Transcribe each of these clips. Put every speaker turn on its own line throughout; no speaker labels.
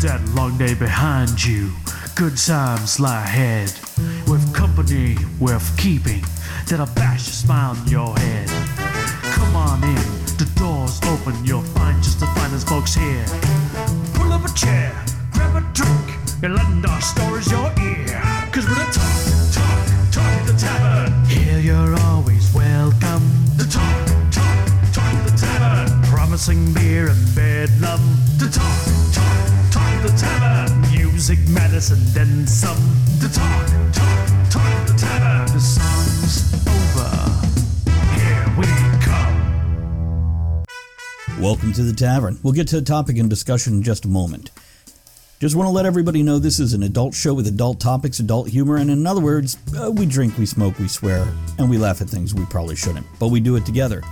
That long day behind you. Good times lie ahead. With company worth keeping, that'll bash a smile on your head. Come on in, the door's open, you'll find just the finest folks here. Pull up a chair, grab a drink, and lend our stories your ear. Cause we're the talk, talk, talk at the tavern. Here you're always welcome. The talk, talk, talk at the tavern. Promising beer and bedlam. The talk, the tavern. Music, medicine, then some. The talk, talk, talk the tavern. The song's over. Here we come.
Welcome to the tavern. We'll get to the topic and discussion in just a moment. Just want to let everybody know this is an adult show with adult topics, adult humor, and in other words, uh, we drink, we smoke, we swear, and we laugh at things we probably shouldn't, but we do it together.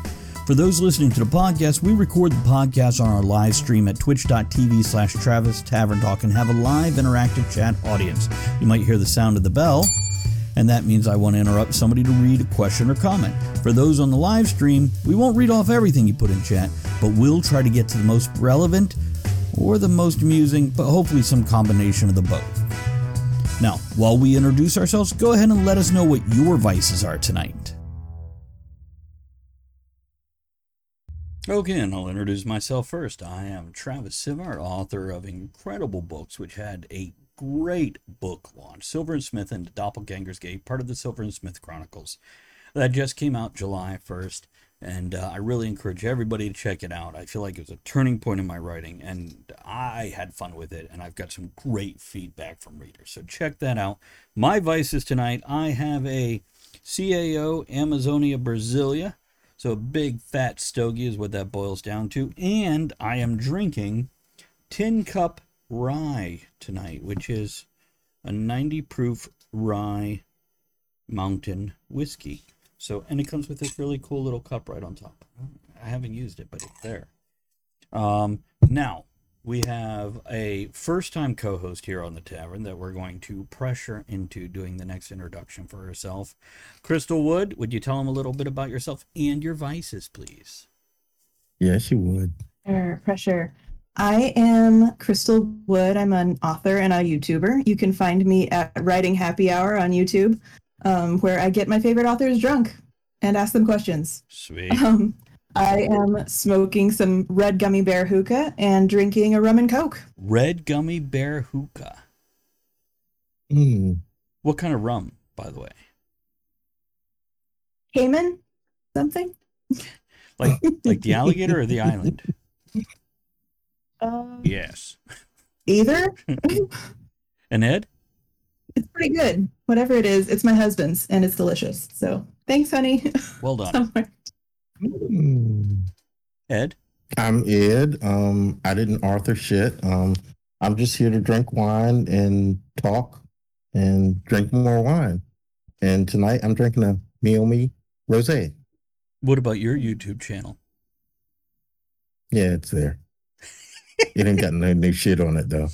For those listening to the podcast, we record the podcast on our live stream at twitch.tv slash Travis Tavern Talk and have a live interactive chat audience. You might hear the sound of the bell, and that means I want to interrupt somebody to read a question or comment. For those on the live stream, we won't read off everything you put in chat, but we'll try to get to the most relevant or the most amusing, but hopefully some combination of the both. Now, while we introduce ourselves, go ahead and let us know what your vices are tonight. Okay, and I'll introduce myself first. I am Travis Sivart, author of incredible books, which had a great book launch Silver and Smith and Doppelganger's Gate, part of the Silver and Smith Chronicles. That just came out July 1st, and uh, I really encourage everybody to check it out. I feel like it was a turning point in my writing, and I had fun with it, and I've got some great feedback from readers. So check that out. My vices tonight I have a CAO Amazonia Brasilia. So a big fat stogie is what that boils down to. And I am drinking Tin Cup Rye tonight, which is a 90 proof rye mountain whiskey. So, and it comes with this really cool little cup right on top. I haven't used it, but it's there. Um, now, we have a first time co host here on the tavern that we're going to pressure into doing the next introduction for herself. Crystal Wood, would you tell him a little bit about yourself and your vices, please?
Yes, you would.
Pressure, pressure. I am Crystal Wood. I'm an author and a YouTuber. You can find me at Writing Happy Hour on YouTube, um, where I get my favorite authors drunk and ask them questions.
Sweet.
Um, I am smoking some red gummy bear hookah and drinking a rum and coke.
Red Gummy Bear Hookah.
Mm.
What kind of rum, by the way?
Cayman, something.
Like like the alligator or the island?
Uh,
Yes.
either.
And Ed?
it's pretty good. Whatever it is, it's my husband's and it's delicious. So thanks, honey.
Well done.
Somewhere.
Mm.
Ed?
I'm Ed. Um, I didn't author shit. Um, I'm just here to drink wine and talk and drink more wine. And tonight I'm drinking a Meiomi Rosé.
What about your YouTube channel?
Yeah, it's there. it ain't got no new shit on it though.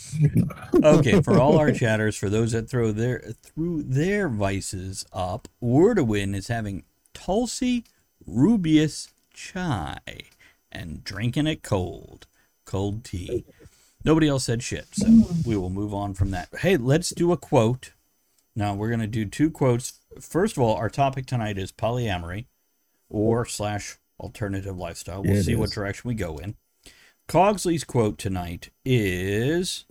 Okay, for all our chatters, for those that throw their threw their vices up, Wordwin is having Tulsi Rooibos chai and drinking it cold. Cold tea. Nobody else said shit, so we will move on from that. Hey, let's do a quote. Now we're gonna do two quotes. First of all, our topic tonight is polyamory or slash alternative lifestyle. We'll
it
see what direction we go in. Cogsley's quote tonight is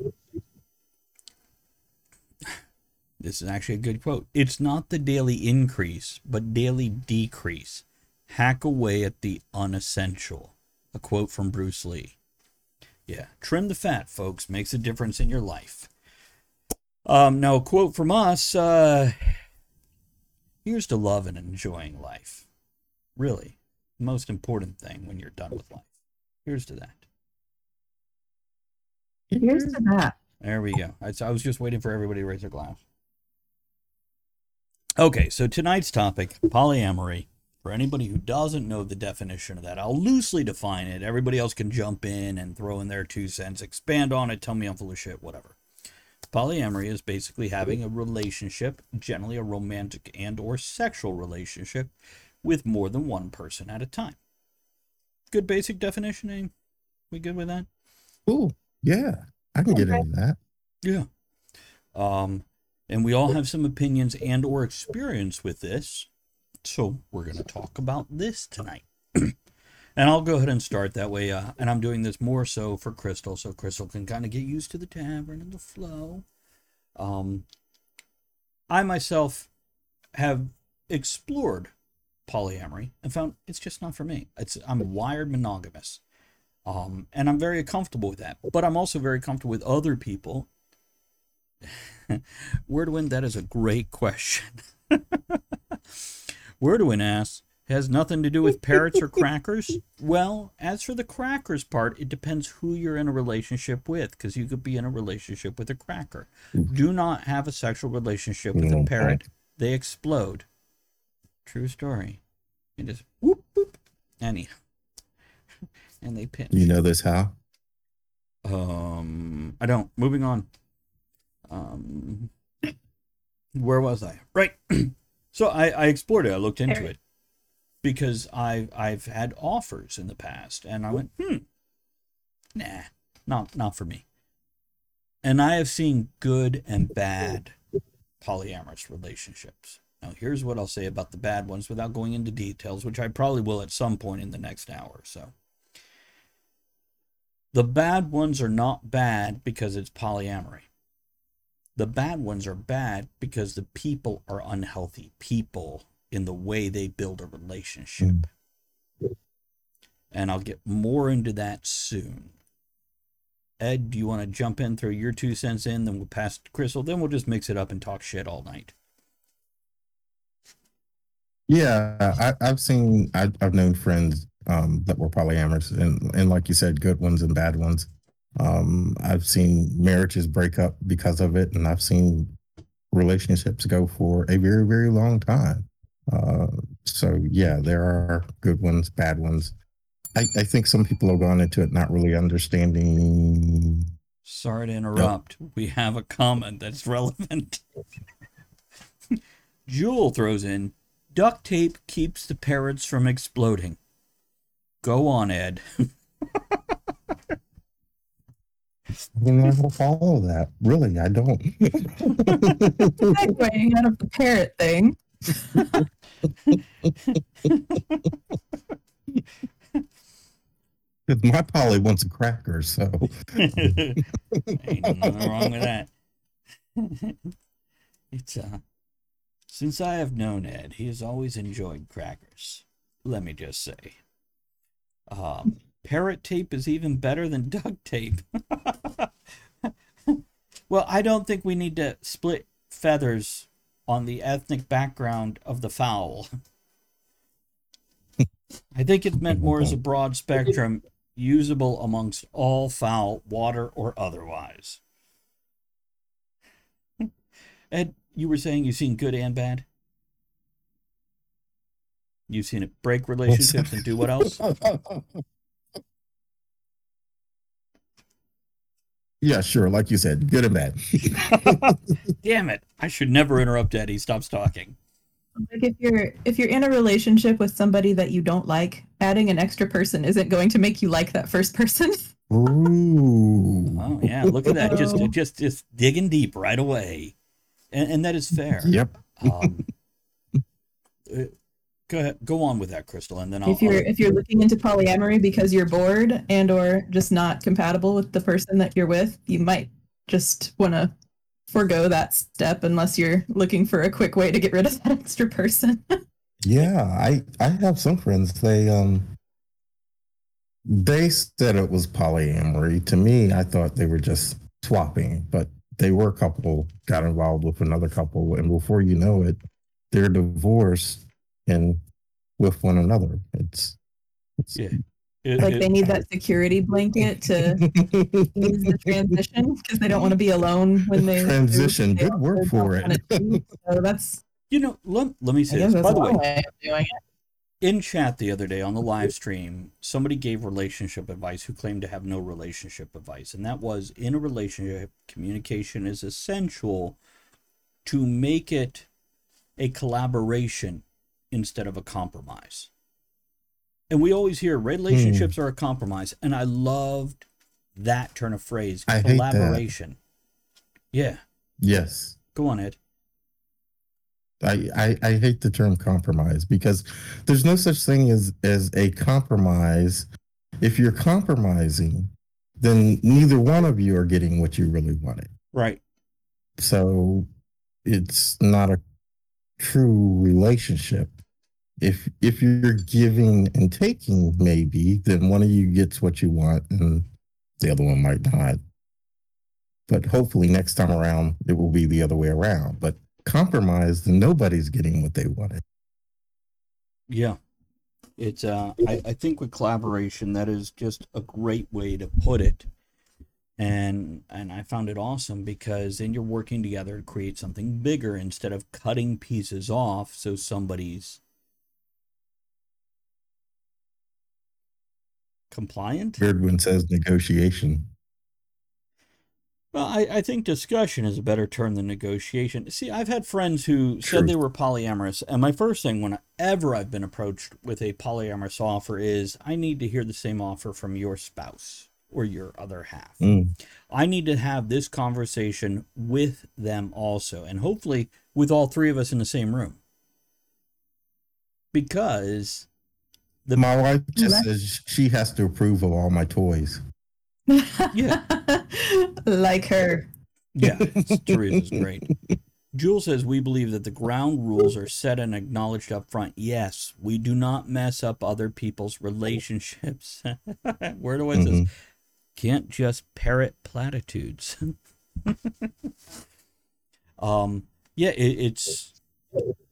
this is actually a good quote. It's not the daily increase, but daily decrease. Hack away at the unessential. A quote from Bruce Lee. Yeah, trim the fat, folks. Makes a difference in your life. Um, now, a quote from us uh, here's to love and enjoying life. Really, most important thing when you're done with life. Here's to that.
Here's to that.
There we go. I, I was just waiting for everybody to raise their glass. Okay, so tonight's topic polyamory. For anybody who doesn't know the definition of that, I'll loosely define it. Everybody else can jump in and throw in their two cents, expand on it, tell me I'm full of shit, whatever. Polyamory is basically having a relationship, generally a romantic and or sexual relationship, with more than one person at a time. Good basic definition, eh? We good with that?
Cool. Yeah, I can get into that.
Yeah. Um, and we all have some opinions and or experience with this. So we're going to talk about this tonight. and I'll go ahead and start that way. Uh, and I'm doing this more so for Crystal, so Crystal can kind of get used to the tavern and the flow. Um, I myself have explored polyamory and found it's just not for me. It's I'm wired monogamous. Um, and I'm very comfortable with that. But I'm also very comfortable with other people. Wordwin, that is a great question. Wordwin asks, has nothing to do with parrots or crackers? Well, as for the crackers part, it depends who you're in a relationship with, because you could be in a relationship with a cracker. Do not have a sexual relationship with a
No,
parrot. They explode. True story. It just whoop whoop. Anyhow. And they pinch.
You know this how?
Um, I don't. Moving on. Um, where was I? Right. so I, I explored it. I looked into it because I I've had offers in the past, and I went, hmm, nah, not not for me. And I have seen good and bad polyamorous relationships. Now, here's what I'll say about the bad ones without going into details, which I probably will at some point in the next hour or so. The bad ones are not bad because it's polyamory. The bad ones are bad because the people are unhealthy people in the way they build a relationship. And I'll get more into that soon. Ed, do you want to jump in, throw your two cents in, then we'll pass to Crystal, then we'll just mix it up and talk shit all night.
Yeah, I, I've seen, I, I've known friends um, that were polyamorous, and and like you said, good ones and bad ones. Um, I've seen marriages break up because of it, and I've seen relationships go for a very very long time. Uh, so yeah, there are good ones, bad ones. I, I think some people have gone into it not really understanding.
Sorry to interrupt. We have a comment that's relevant. Jewel throws in duct tape keeps the parrots from exploding. Go on, Ed.
I don't know how to follow that. Really, I don't.
Segueing out of the parrot thing.
My Polly wants a cracker, so
Ain't nothing wrong with that. it's uh since I have known Ed, he has always enjoyed crackers. Let me just say. Um parrot tape is even better than duct tape. well, I don't think we need to split feathers on the ethnic background of the fowl. I think it's meant more as a broad spectrum, usable amongst all fowl, water or otherwise. Ed, you were saying you've seen good and bad? You've seen it break relationships and do what else?
Yeah, sure. Like you said, good and bad.
Damn it. I should never interrupt Eddie. Stop talking.
Like if you're if you're in a relationship with somebody that you don't like, adding an extra person isn't going to make you like that first person.
Ooh.
Oh yeah, look at that. Just just just digging deep right away. And and that is fair.
Yep.
Um, Go ahead. Go on with that, Crystal, and then I'll.
if you're
I'll-
if you're looking into polyamory because you're bored and or just not compatible with the person that you're with, you might just want to forego that step unless you're looking for a quick way to get rid of that extra person.
Yeah, I I have some friends. They um they said it was polyamory. To me, I thought they were just swapping, but they were a couple got involved with another couple, and before you know it, they're divorced and with one another. It's, it's
yeah. It-
like
it-
they need that security blanket to ease the transition because they don't want to be alone when they
Transition. Good word
also
for
don't
it.
So that's
you know, let, let me
I
say this.
that's
By the way,
way of doing it.
in chat the other day on the live stream, somebody gave relationship advice who claimed to have no relationship advice. And that was in a relationship, communication is essential to make it a collaboration instead of a compromise. And we always hear relationships hmm. are a compromise. And I loved that turn of phrase
I
collaboration. Yeah.
yes.
Go on, Ed.
I, I I hate the term compromise because there's no such thing as as a compromise. If you're compromising, then neither one of you are getting what you really wanted.
Right.
So it's not a true relationship. If if you're giving and taking, maybe then one of you gets what you want and the other one might not. But hopefully next time around it will be the other way around. But compromise, then nobody's getting what they wanted.
Yeah. It's uh I, I think with collaboration that is just a great way to put it. And and I found it awesome because then you're working together to create something bigger instead of cutting pieces off so somebody's compliant.
Goodwin says negotiation.
Well, I, I think discussion is a better term than negotiation. See, I've had friends who said
True.
they were polyamorous, and my first thing whenever I've been approached with a polyamorous offer is I need to hear the same offer from your spouse or your other half.
Mm.
I need to have this conversation with them also, and hopefully with all three of us in the same room. Because the
My wife just
Right.
says she has to approve of all my toys.
Yeah.
like her.
Yeah, it's- Teresa's great. Jules says we believe that the ground rules are set and acknowledged up front. Yes, we do not mess up other people's relationships. Where do I says
Mhm.
can't just parrot platitudes. um, yeah, it, it's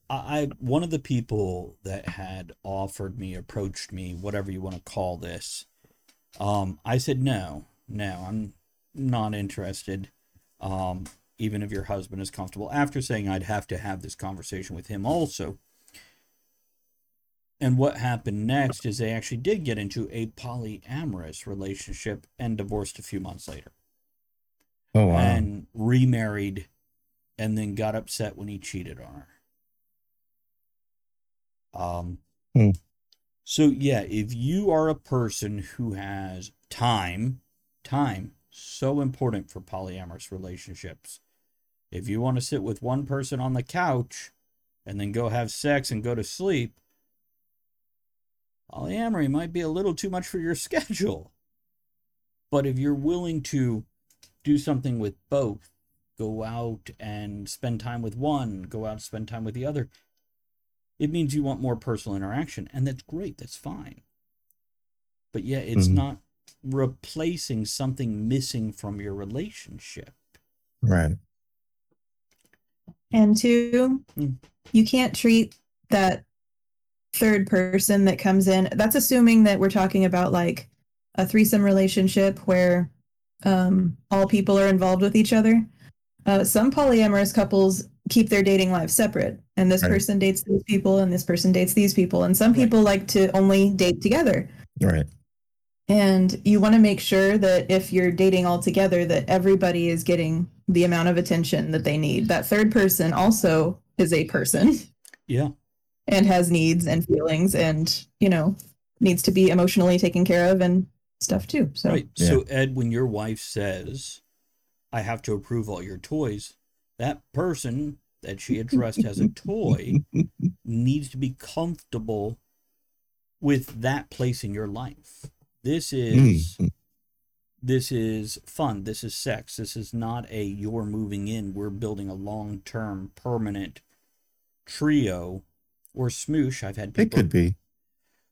I, I one of the people that had offered me, approached me, whatever you want to call this. Um, I said no, no, I'm not interested. Um, even if your husband is comfortable. After saying I'd have to have this conversation with him also. And what happened next is they actually did get into a polyamorous relationship and divorced a few months later
Oh wow.
and remarried and then got upset when he cheated on her. Um
Hmm.
so yeah, if you are a person who has time, time so important for polyamorous relationships. If you want to sit with one person on the couch and then go have sex and go to sleep, polyamory might be a little too much for your schedule. But if you're willing to do something with both, go out and spend time with one, go out and spend time with the other, it means you want more personal interaction. And that's great, that's fine. But yeah, it's
Mhm.
not replacing something missing from your relationship.
right.
And two,
Mm.
you can't treat that third person that comes in. That's assuming that we're talking about like a threesome relationship where um, all people are involved with each other. Uh, some polyamorous couples keep their dating lives separate, and this
Right.
person dates these people, and this person dates these people, and some
Right.
people like to only date together.
Right.
And you want to make sure that if you're dating all together, that everybody is getting the amount of attention that they need. That third person also is a person
Yeah.
and has needs and feelings and, you know, needs to be emotionally taken care of and stuff too. So
Right. So, Ed, when your wife says, I have to approve all your toys, that person that she addressed as a toy needs to be comfortable with that place in your life. This is
Mm.
this is fun. This is sex. This is not a you're moving in. We're building a long term permanent trio or smoosh. I've had people.
It could be.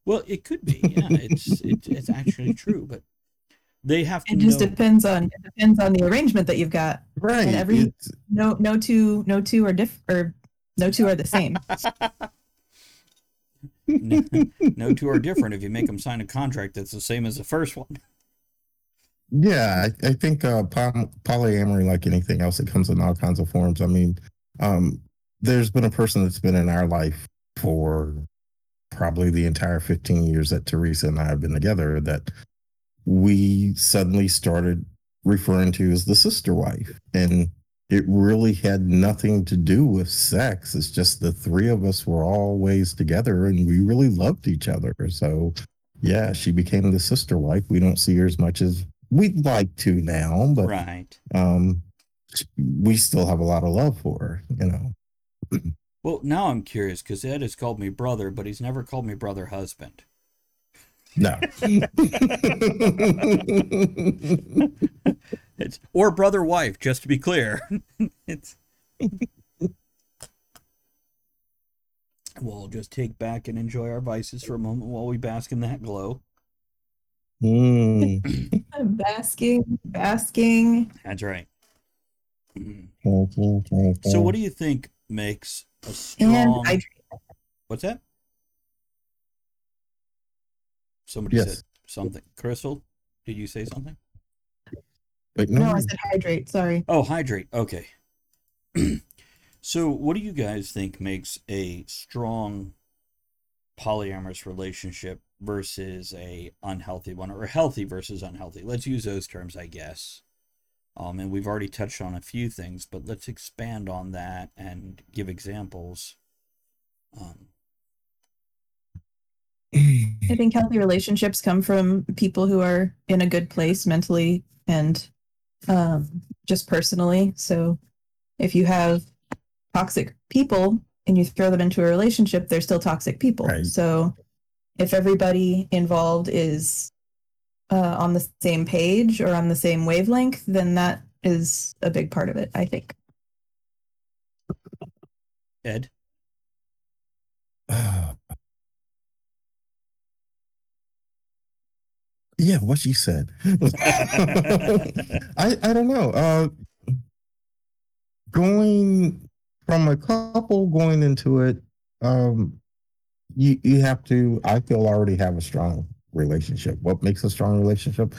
well, it could be. Yeah, it's it, it's actually true, but they have to
It just
know.
depends on it depends on the arrangement that you've got.
Right.
And every-
it's-
No no two no two are diff or no two are the same.
no, no two are different if you make them sign a contract that's the same as the first one.
Yeah, I, I think uh, poly- polyamory, like anything else, it comes in all kinds of forms. I mean, um, there's been a person that's been in our life for probably the entire 15 years that Teresa and I have been together that we suddenly started referring to as the sister wife. And it really had nothing to do with sex. It's just the three of us were always together and we really loved each other. So, yeah, she became the sister wife. We don't see her as much as we'd like to now, but
Right.
um, we still have a lot of love for her, you know.
Well, now I'm curious because Ed has called me brother, but he's never called me brother husband.
No.
It's or brother wife, just to be clear. it's We'll just take back and enjoy our vices for a moment while we bask in that glow.
Mm.
I'm basking, basking.
That's right. Mhm.
so
So, what do you think makes a
And
strong?
I
What's that? Somebody
Yes.
said something. Crystal, did you say something?
Wait,
no,
no,
I said hydrate, sorry.
Oh, hydrate. Okay. so, what do you guys think makes a strong polyamorous relationship versus a unhealthy one, or healthy versus unhealthy? Let's use those terms, I guess. Um, and we've already touched on a few things, but let's expand on that and give examples. Um,
I think healthy relationships come from people who are in a good place mentally and um, just personally. So if you have toxic people and you throw them into a relationship, they're still toxic people.
Right.
So if everybody involved is uh, on the same page or on the same wavelength, then that is a big part of it, I think.
Ed,
yeah, what she said. I I don't know. Uh, going from a couple going into it, um, you you have to. I feel already have a strong relationship. What makes a strong relationship?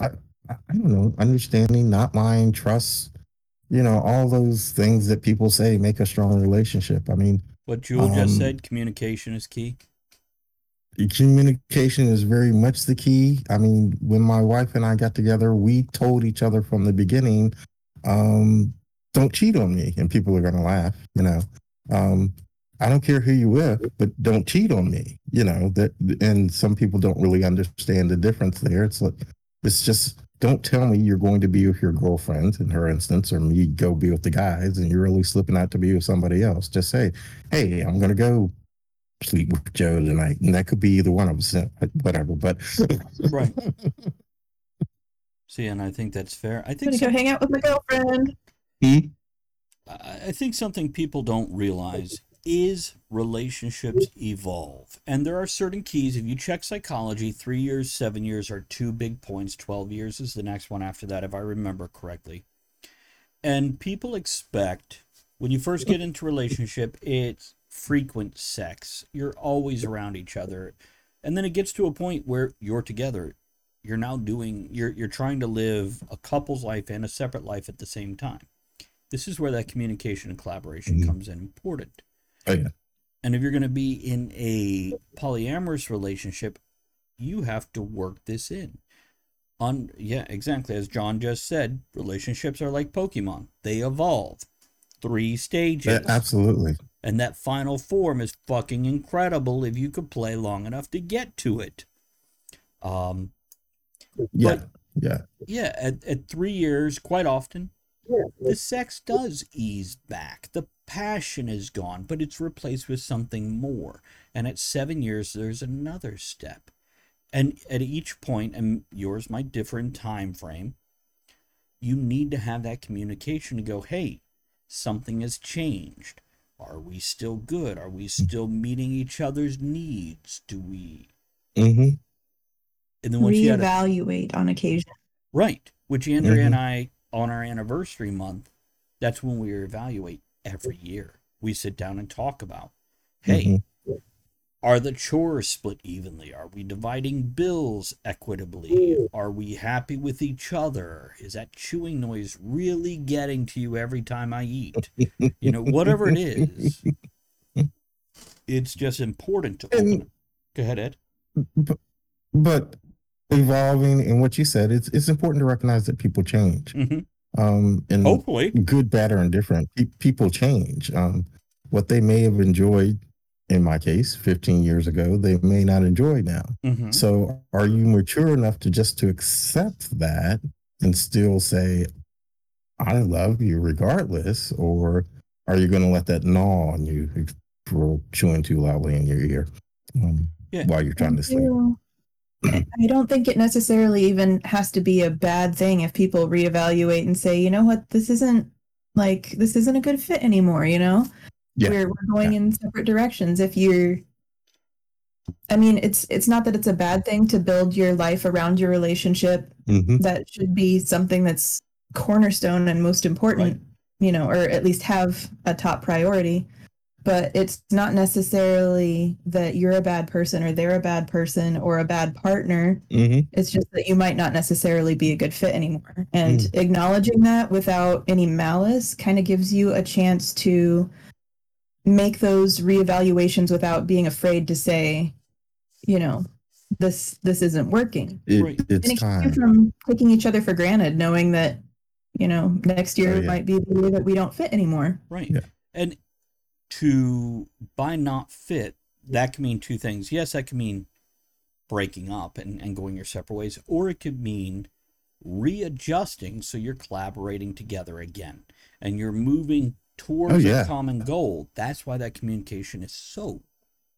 I I I don't know. Understanding, not lying, trust. You know, all those things that people say make a strong relationship. I mean,
what Jewel just
Um,
said, communication is key.
Communication is very much the key. I mean, when my wife and I got together, we told each other from the beginning, um, don't cheat on me. And people are going to laugh, you know. Um, I don't care who you with, but don't cheat on me, you know. That and some people don't really understand the difference there. It's like it's just don't tell me you're going to be with your girlfriend in her instance, or me go be with the guys, and you're really slipping out to be with somebody else. Just say, hey, I'm going to go sleep with Joe tonight, and that could be either one of us, uh, whatever. But
Right. See, and I think that's fair. I
I'm
think
gonna go hang out with my girlfriend.
Hmm?
I I think something people don't realize is relationships evolve. And there are certain keys. If you check psychology, three years, seven years are two big points. 12 years is the next one after that, if I remember correctly. And people expect when you first get into relationship, it's frequent sex. You're always around each other. And then it gets to a point where you're together. You're now doing you're you're trying to live a couple's life and a separate life at the same time. This is where that communication and collaboration
Mhm.
comes in important.
Oh, yeah.
And if you're going to be in a polyamorous relationship, you have to work this in. On yeah, exactly as John just said, relationships are like Pokemon. They evolve. Three stages.
Yeah, absolutely.
And that final form is fucking incredible if you could play long enough to get to it. Um
Yeah,
But-
yeah.
yeah, at, at three years, quite often, the sex does ease back. The passion is gone, but it's replaced with something more. And at seven years, there's another step. And at each point, and yours might differ in time frame, you need to have that communication to go, hey, something has changed. Are we still good? Are we still meeting each other's needs? Do we?
Mm-hmm.
And then once you had a,
on occasion.
right, which Andrea and I on our anniversary month, that's when we evaluate every year. We sit down and talk about, hey, are the chores split evenly? Are we dividing bills equitably? Are we happy with each other? Is that chewing noise really getting to you every time I eat? You know, whatever it is, it's just important to open.
And-
Go ahead, Ed.
But evolving and what you said, it's it's important to recognize that people change.
hmm
Um, and
Hopefully.
good, bad, or indifferent, people change. Um, what they may have enjoyed, in my case, 15 years ago, they may not enjoy now.
hmm
So, are you mature enough to just to accept that and still say, "I love you regardless," or are you going to let that gnaw on you for chewing too loudly in your ear um,
Yeah.
while you're trying to sleep?
I I don't think it necessarily even has to be a bad thing if people reevaluate and say, you know what, this isn't like this isn't a good fit anymore, you know?
Yeah.
We're we're going in separate directions. If you're I mean, it's it's not that it's a bad thing to build your life around your relationship.
hmm
That should be something that's cornerstone and most important, you know, or at least have a top priority. But it's not necessarily that you're a bad person or they're a bad person or a bad partner.
hmm
It's just that you might not necessarily be a good fit anymore. And acknowledging that without any malice kind of gives you a chance to make those reevaluations without being afraid to say, you know, this this isn't working.
It,
Right.
And
It's
it keeps you
time.
from taking each other for granted, knowing that, you know, next year
Oh, yeah.
might be the year that we don't fit anymore.
Right.
Yeah.
And to by not fit, that can mean two things. Yes, that can mean breaking up and, and going your separate ways, or it could mean readjusting so you're collaborating together again and you're moving towards
Oh, yeah.
a common goal. That's why that communication is so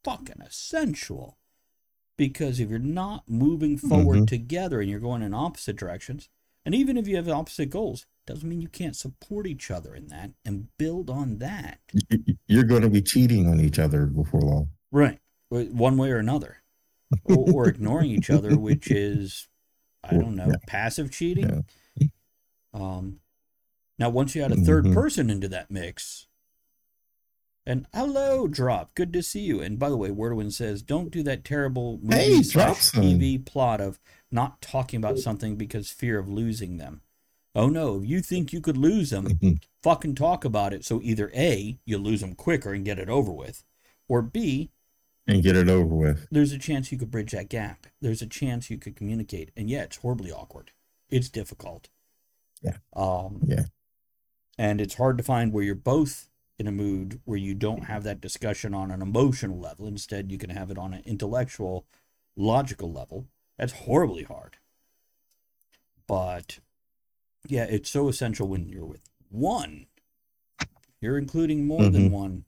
fucking essential. Because if you're not moving forward
Mhm.
together and you're going in opposite directions, and even if you have opposite goals, doesn't mean you can't support each other in that and build on that.
You're going to be cheating on each other before long.
Right. One way or another. Or, or ignoring each other, which is, I don't know,
yeah.
passive cheating.
Yeah.
Um, now, once you add a 3rd
Mhm.
person into that mix, and hello, Drop, good to see you. And by the way, Wordwin says, don't do that terrible movie
Hey,
slash TV plot of not talking about something because fear of losing them. Oh no, if you think you could lose them,
Mhm.
fucking talk about it. So either A, you lose them quicker and get it over with, or B,
And get it over with.
there's a chance you could bridge that gap. There's a chance you could communicate. And yeah, it's horribly awkward. It's difficult.
Yeah.
Um,
Yeah.
And it's hard to find where you're both in a mood where you don't have that discussion on an emotional level. Instead, you can have it on an intellectual, logical level. That's horribly hard. But yeah, it's so essential when you're with one. You're including more than
Mhm.
one.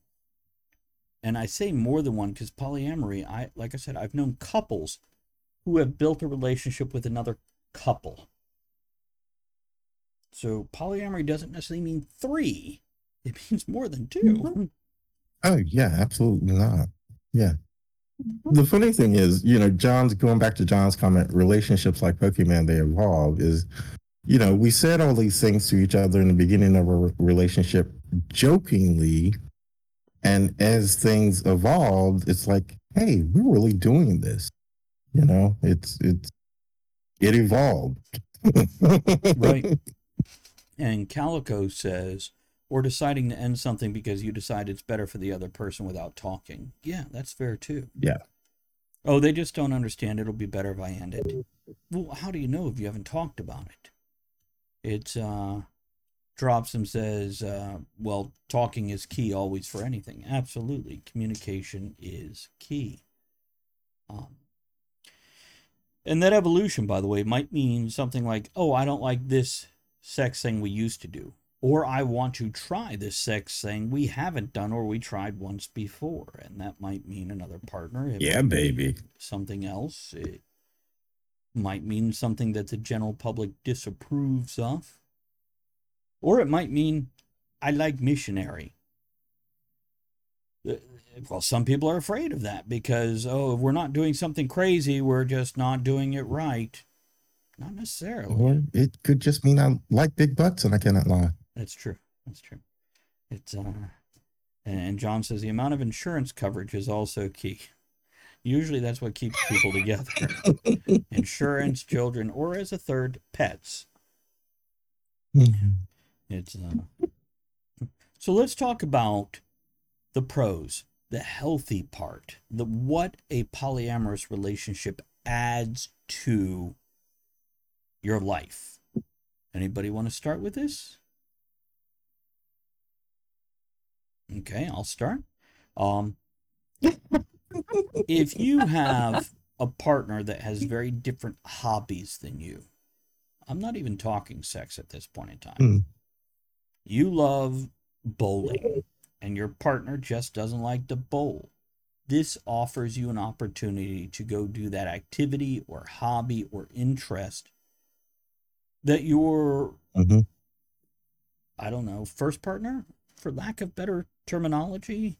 And I say more than one because polyamory, I like I said, I've known couples who have built a relationship with another couple. So polyamory doesn't necessarily mean three. It means more than 2
Mhm.
Oh yeah, absolutely not. Yeah. The funny thing is, you know, John's going back to John's comment, relationships like Pokemon, they evolve is, you know, we said all these things to each other in the beginning of our relationship jokingly. And as things evolved, it's like, hey, we're really doing this. You know, it's it's it evolved.
Right. And Calico says, or deciding to end something because you decide it's better for the other person without talking. Yeah, that's fair too.
Yeah.
Oh, they just don't understand. It'll be better if I end it. Well, how do you know if you haven't talked about it? It's uh drops and says, uh, well, talking is key always for anything. Absolutely. Communication is key. Um, and that evolution, by the way, might mean something like, oh, I don't like this sex thing we used to do. or I want to try this sex thing we haven't done or we tried once before. And that might mean another partner.
Yeah, baby.
Something else. It might mean something that the general public disapproves of. Or it might mean I like missionary. Uh, Well, some people are afraid of that because, oh, if we're not doing something crazy, we're just not doing it right. Not necessarily.
Or it could just mean I like big butts and I cannot lie.
That's true. That's true. It's uh and John says the amount of insurance coverage is also key. Usually that's what keeps people together. insurance, children, or as a third, pets. It's uh So let's talk about the pros, the healthy part, the what a polyamorous relationship adds to your life. Anybody want to start with this? Okay, I'll start. Um, if you have a partner that has very different hobbies than you, I'm not even talking sex at this point in time.
Hmm.
You love bowling, and your partner just doesn't like to bowl. This offers you an opportunity to go do that activity or hobby or interest that your
hmm
I don't know, first partner, for lack of better terminology,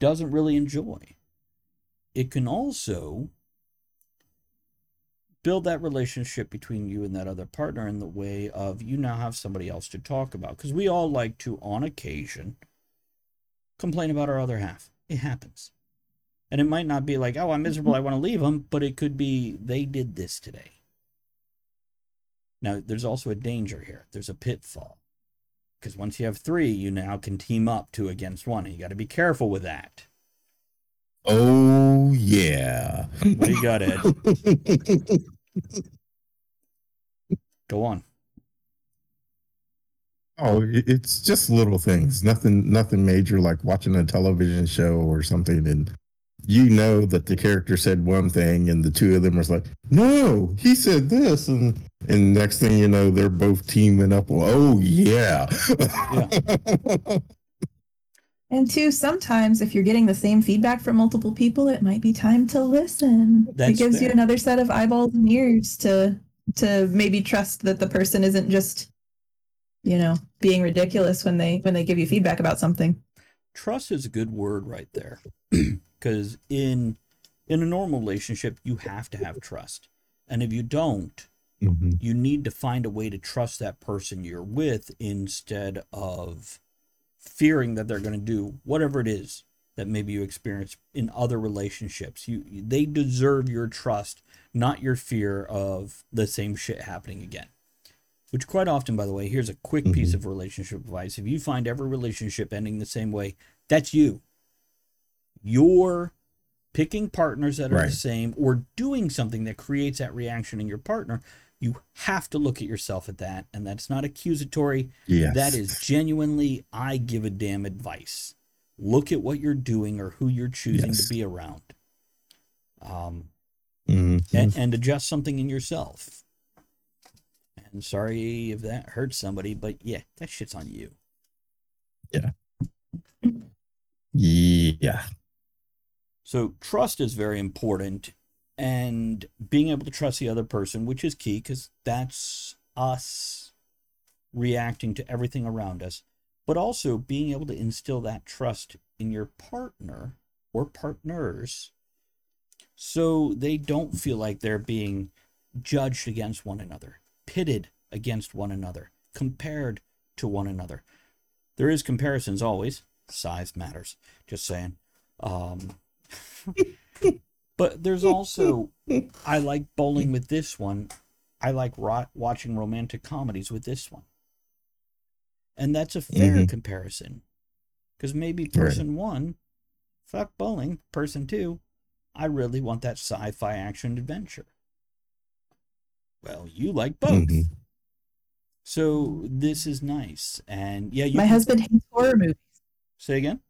doesn't really enjoy. It can also build that relationship between you and that other partner in the way of you now have somebody else to talk about. Because we all like to, on occasion, complain about our other half. It happens. And it might not be like, oh, I'm miserable, I want to leave them, but it could be, they did this today. Now, there's also a danger here. There's a pitfall. Because once you have three, you now can team up two against one. And you got to be careful with that.
Oh yeah.
What do you got, Ed? Go on.
oh, it's just little things. Nothing nothing major like watching a television show or something and you know that the character said one thing and the two of them was like, No, he said this and and next thing you know, they're both teaming up. Oh yeah.
And two, sometimes if you're getting the same feedback from multiple people, it might be time to listen.
That's
it gives you another set of eyeballs and ears to to maybe trust that the person isn't just, you know, being ridiculous when they when they give you feedback about something.
Trust is a good word right there. Because in in a normal relationship, you have to have trust. And if you don't,
Mhm.
you need to find a way to trust that person you're with instead of fearing that they're going to do whatever it is that maybe you experience in other relationships. You they deserve your trust, not your fear of the same shit happening again. Which quite often, by the way, here's a quick piece of relationship advice. If you find every relationship ending the same way, that's you. You're picking partners that are the same or doing something that creates that reaction in your partner. You have to look at yourself at that. And that's not accusatory.
Yes.
That is genuinely, I give a damn advice. Look at what you're doing or who you're choosing
Yes.
to be around. Um,
Mhm.
and, and adjust something in yourself. And sorry if that hurts somebody, but yeah, that shit's on you.
Yeah. Yeah.
So trust is very important, and being able to trust the other person, which is key, because that's us reacting to everything around us, but also being able to instill that trust in your partner or partners, so they don't feel like they're being judged against one another, pitted against one another, compared to one another. There is comparisons always. Size matters. Just saying. Um, but there's also I like bowling with this one. I like ro- watching romantic comedies with this one. And that's a fair
Mhm.
comparison. Because maybe person one, fuck bowling. Person two, I really want that sci fi action adventure. Well, you like both.
Mhm.
So this is nice. And yeah, you
my
can-
husband hates horror movies.
say again?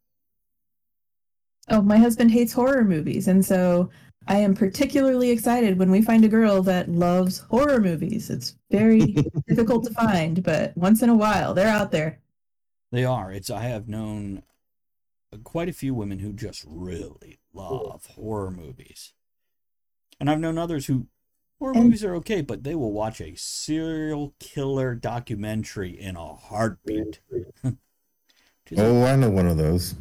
Oh, my husband hates horror movies, and so I am particularly excited when we find a girl that loves horror movies. It's very difficult to find, but once in a while, they're out there.
They are. It's I have known quite a few women who just really love horror movies. And I've known others who horror
And-
movies are okay, but they will watch a serial killer documentary in a heartbeat.
Oh, I know one of those.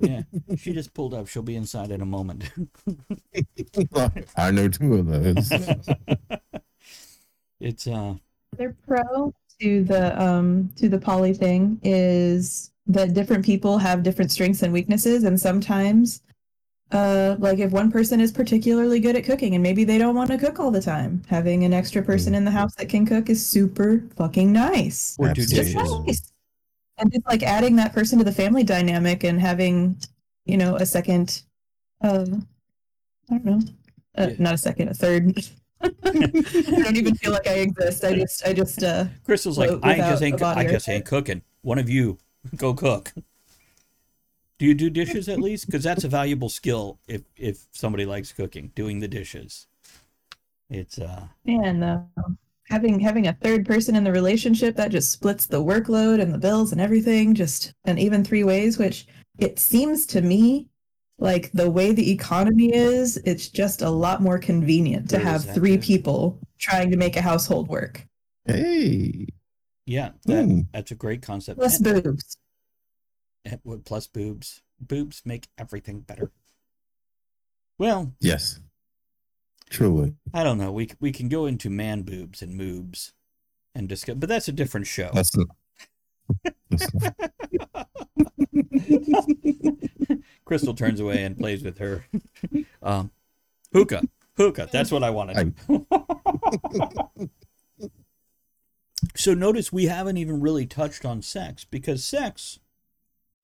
Yeah, she just pulled up. She'll be inside in a moment.
I know two of those.
it's uh
Their pro to the um to the poly thing is that different people have different strengths and weaknesses, and sometimes, uh, like if one person is particularly good at cooking and maybe they don't want to cook all the time, having an extra person in the house that can cook is super fucking nice.
or do dishes.
Nice. And just like adding that person to the family dynamic and having, you know, a second, uh, I don't know, uh,
Yeah.
not a second, a third. I don't even feel like I exist. I just, I just, uh,
Crystal's like, I just ain't I just ain't cooking. One of you go cook. Do you do dishes at least? Because that's a valuable skill if if somebody likes cooking, doing the dishes. It's uh
man, uh, having having a third person in the relationship that just splits the workload and the bills and everything, just and even three ways. Which it seems to me like the way the economy is, it's just a lot more convenient to
There is
have three
too.
people trying to make a household work.
hey.
yeah, that
Hmm.
that's a great concept.
Plus
And-
boobs.
and plus boobs. Boobs make everything better. Well,
Yes. Truly.
I don't know. We we can go into man boobs and moobs and discuss, but that's a different show.
That's not-
Crystal turns away and plays with her. um, hookah, hookah. That's what I wanted. so notice we haven't even really touched on sex because sex.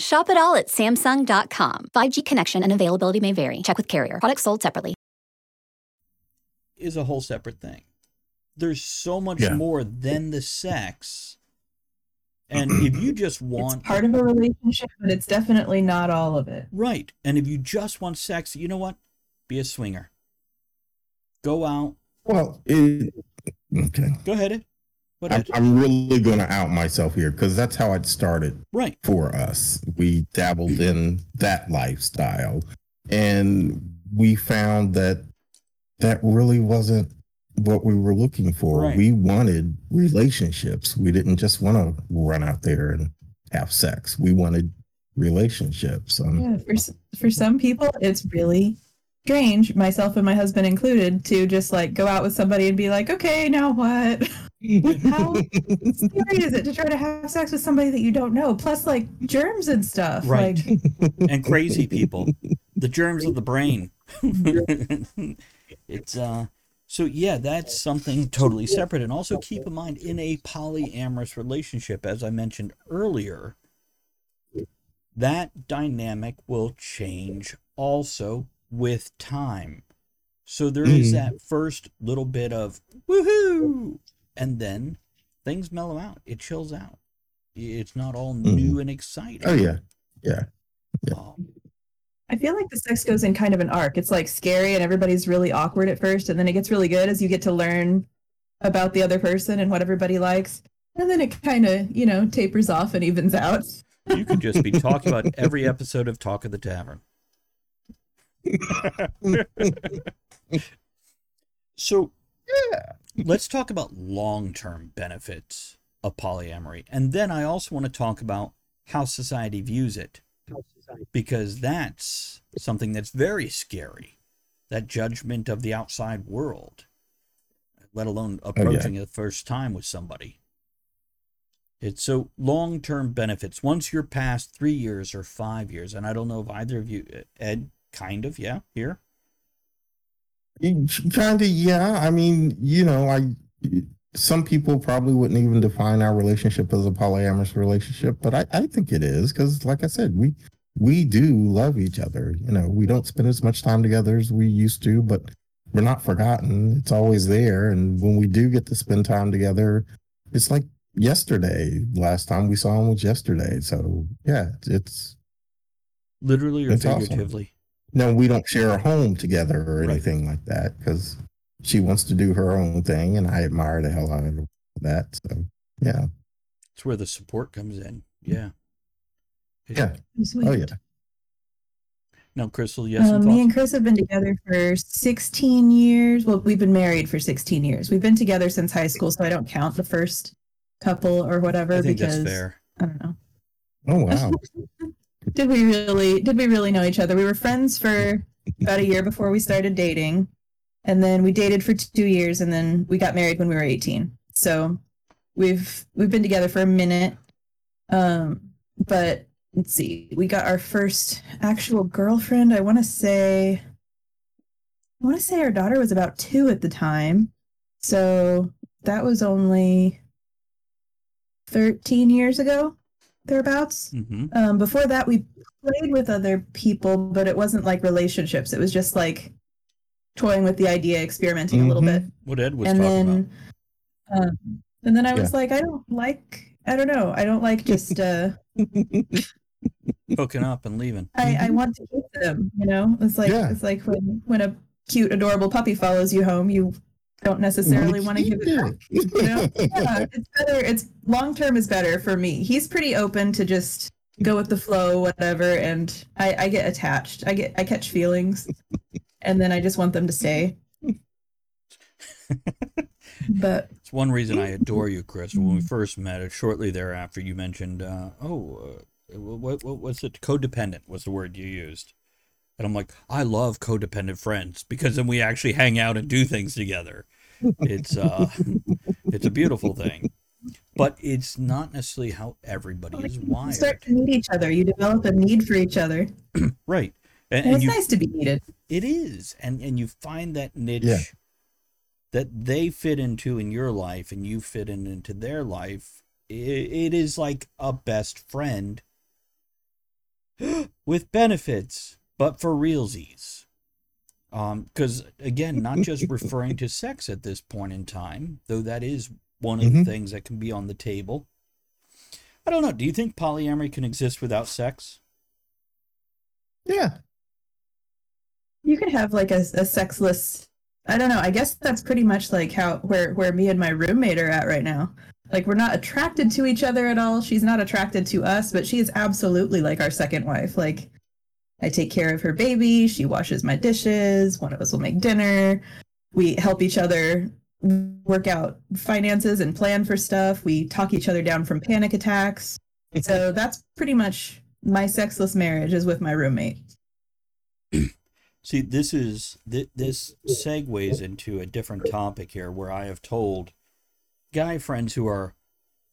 Shop it all at Samsung.com. 5G connection and availability may vary. Check with carrier. Products sold separately.
is a whole separate thing. There's so much
Yeah.
more than the sex. And if you just want
It's part of a relationship, but it's definitely not all of it.
right, and if you just want sex, you know what? Be a swinger. Go out.
well, it, okay.
Go ahead. What
I'm, I'm really going to out myself here because that's how it started
right.
for us. We dabbled in that lifestyle and we found that that really wasn't what we were looking for.
Right.
We wanted relationships. We didn't just want to run out there and have sex. We wanted relationships. Um,
Yeah, for for some people, it's really strange, myself and my husband included, to just like go out with somebody and be like, okay, now what? How scary is it to try to have sex with somebody that you don't know? Plus, like germs and stuff.
Right.
Like,
and crazy people. The germs of the brain. it's uh so yeah, that's something totally separate. And also keep in mind in a polyamorous relationship, as I mentioned earlier, that dynamic will change also with time. So there is
Mhm.
that first little bit of woohoo, and then things mellow out. It chills out. It's not all new and exciting.
oh, yeah. Yeah.
Oh,
I feel like the sex goes in kind of an arc. It's like scary and everybody's really awkward at first, and then it gets really good as you get to learn about the other person and what everybody likes. And then it kind of, you know, tapers off and evens out.
You could just be talking about every episode of Talk of the Tavern. so, let's talk about long-term benefits of polyamory. And then I also want to talk about how society views it. Because that's something that's very scary. That judgment of the outside world, let alone oh, approaching it the first time with somebody. It's so long term benefits. Once you're past three years or five years, and I don't know if either of you, Ed, kind of, yeah, here.
Kind of, yeah. I mean, you know, I some people probably wouldn't even define our relationship as a polyamorous relationship, but I, I think it is because, like I said, we we do love each other. You know, we don't spend as much time together as we used to, but we're not forgotten. It's always there, and when we do get to spend time together, it's like yesterday. Last time we saw him was yesterday. So yeah, it's
literally or figuratively. Awesome.
No, we don't share a home together or right. anything like that because she wants to do her own thing, and I admire the hell out of that. So yeah,
it's where the support comes in. Yeah.
Yeah. Oh yeah.
No, Crystal, yes.
Um, me and Chris have been together for 16 years. Well, we've been married for 16 years. We've been together since high school, so I don't count the first couple or whatever
I think
because
that's fair.
I don't know.
Oh wow.
did we really did we really know each other? We were friends for about a year before we started dating. And then we dated for two years and then we got married when we were 18. So we've we've been together for a minute. Um, but let's see, we got our first actual girlfriend. I want to say I want to say our daughter was about two at the time. So that was only 13 years ago, thereabouts.
Mm-hmm.
Um, before that, we played with other people, but it wasn't like relationships. It was just like toying with the idea, experimenting mm-hmm. a little mm-hmm. bit.
What Ed was
and
talking
then, about. Um, and then I was like, I don't like, I don't know, I don't like just uh,
hooking up and leaving.
I, I want to keep them. You know, it's like yeah. it's like when when a cute, adorable puppy follows you home, you don't necessarily want to give it back. You know? yeah, it's better. It's long term is better for me. He's pretty open to just go with the flow, whatever, and I, I get attached. I get I catch feelings, and then I just want them to stay. but
it's one reason I adore you, Chris. When we first met, shortly thereafter, you mentioned, uh, "Oh, uh, what, what what's it? Codependent was the word you used." And I'm like, I love codependent friends because then we actually hang out and do things together. It's uh it's a beautiful thing. But it's not necessarily how everybody well, is wired. You
start to meet each other. You develop a need for each other.
right.
And, and, and it's you, nice to be needed.
It is. And and you find that niche yeah. that they fit into in your life and you fit in into their life. it, it is like a best friend with benefits but for realsies. Because, um, again, not just referring to sex at this point in time, though that is one of mm-hmm. the things that can be on the table. I don't know. Do you think polyamory can exist without sex?
Yeah.
You could have like a, a sexless. I don't know. I guess that's pretty much like how where where me and my roommate are at right now. Like we're not attracted to each other at all. She's not attracted to us, but she is absolutely like our second wife. Like I take care of her baby. She washes my dishes. One of us will make dinner. We help each other work out finances and plan for stuff. We talk each other down from panic attacks. So that's pretty much my sexless marriage is with my roommate.
See, this is this segues into a different topic here where I have told guy friends who are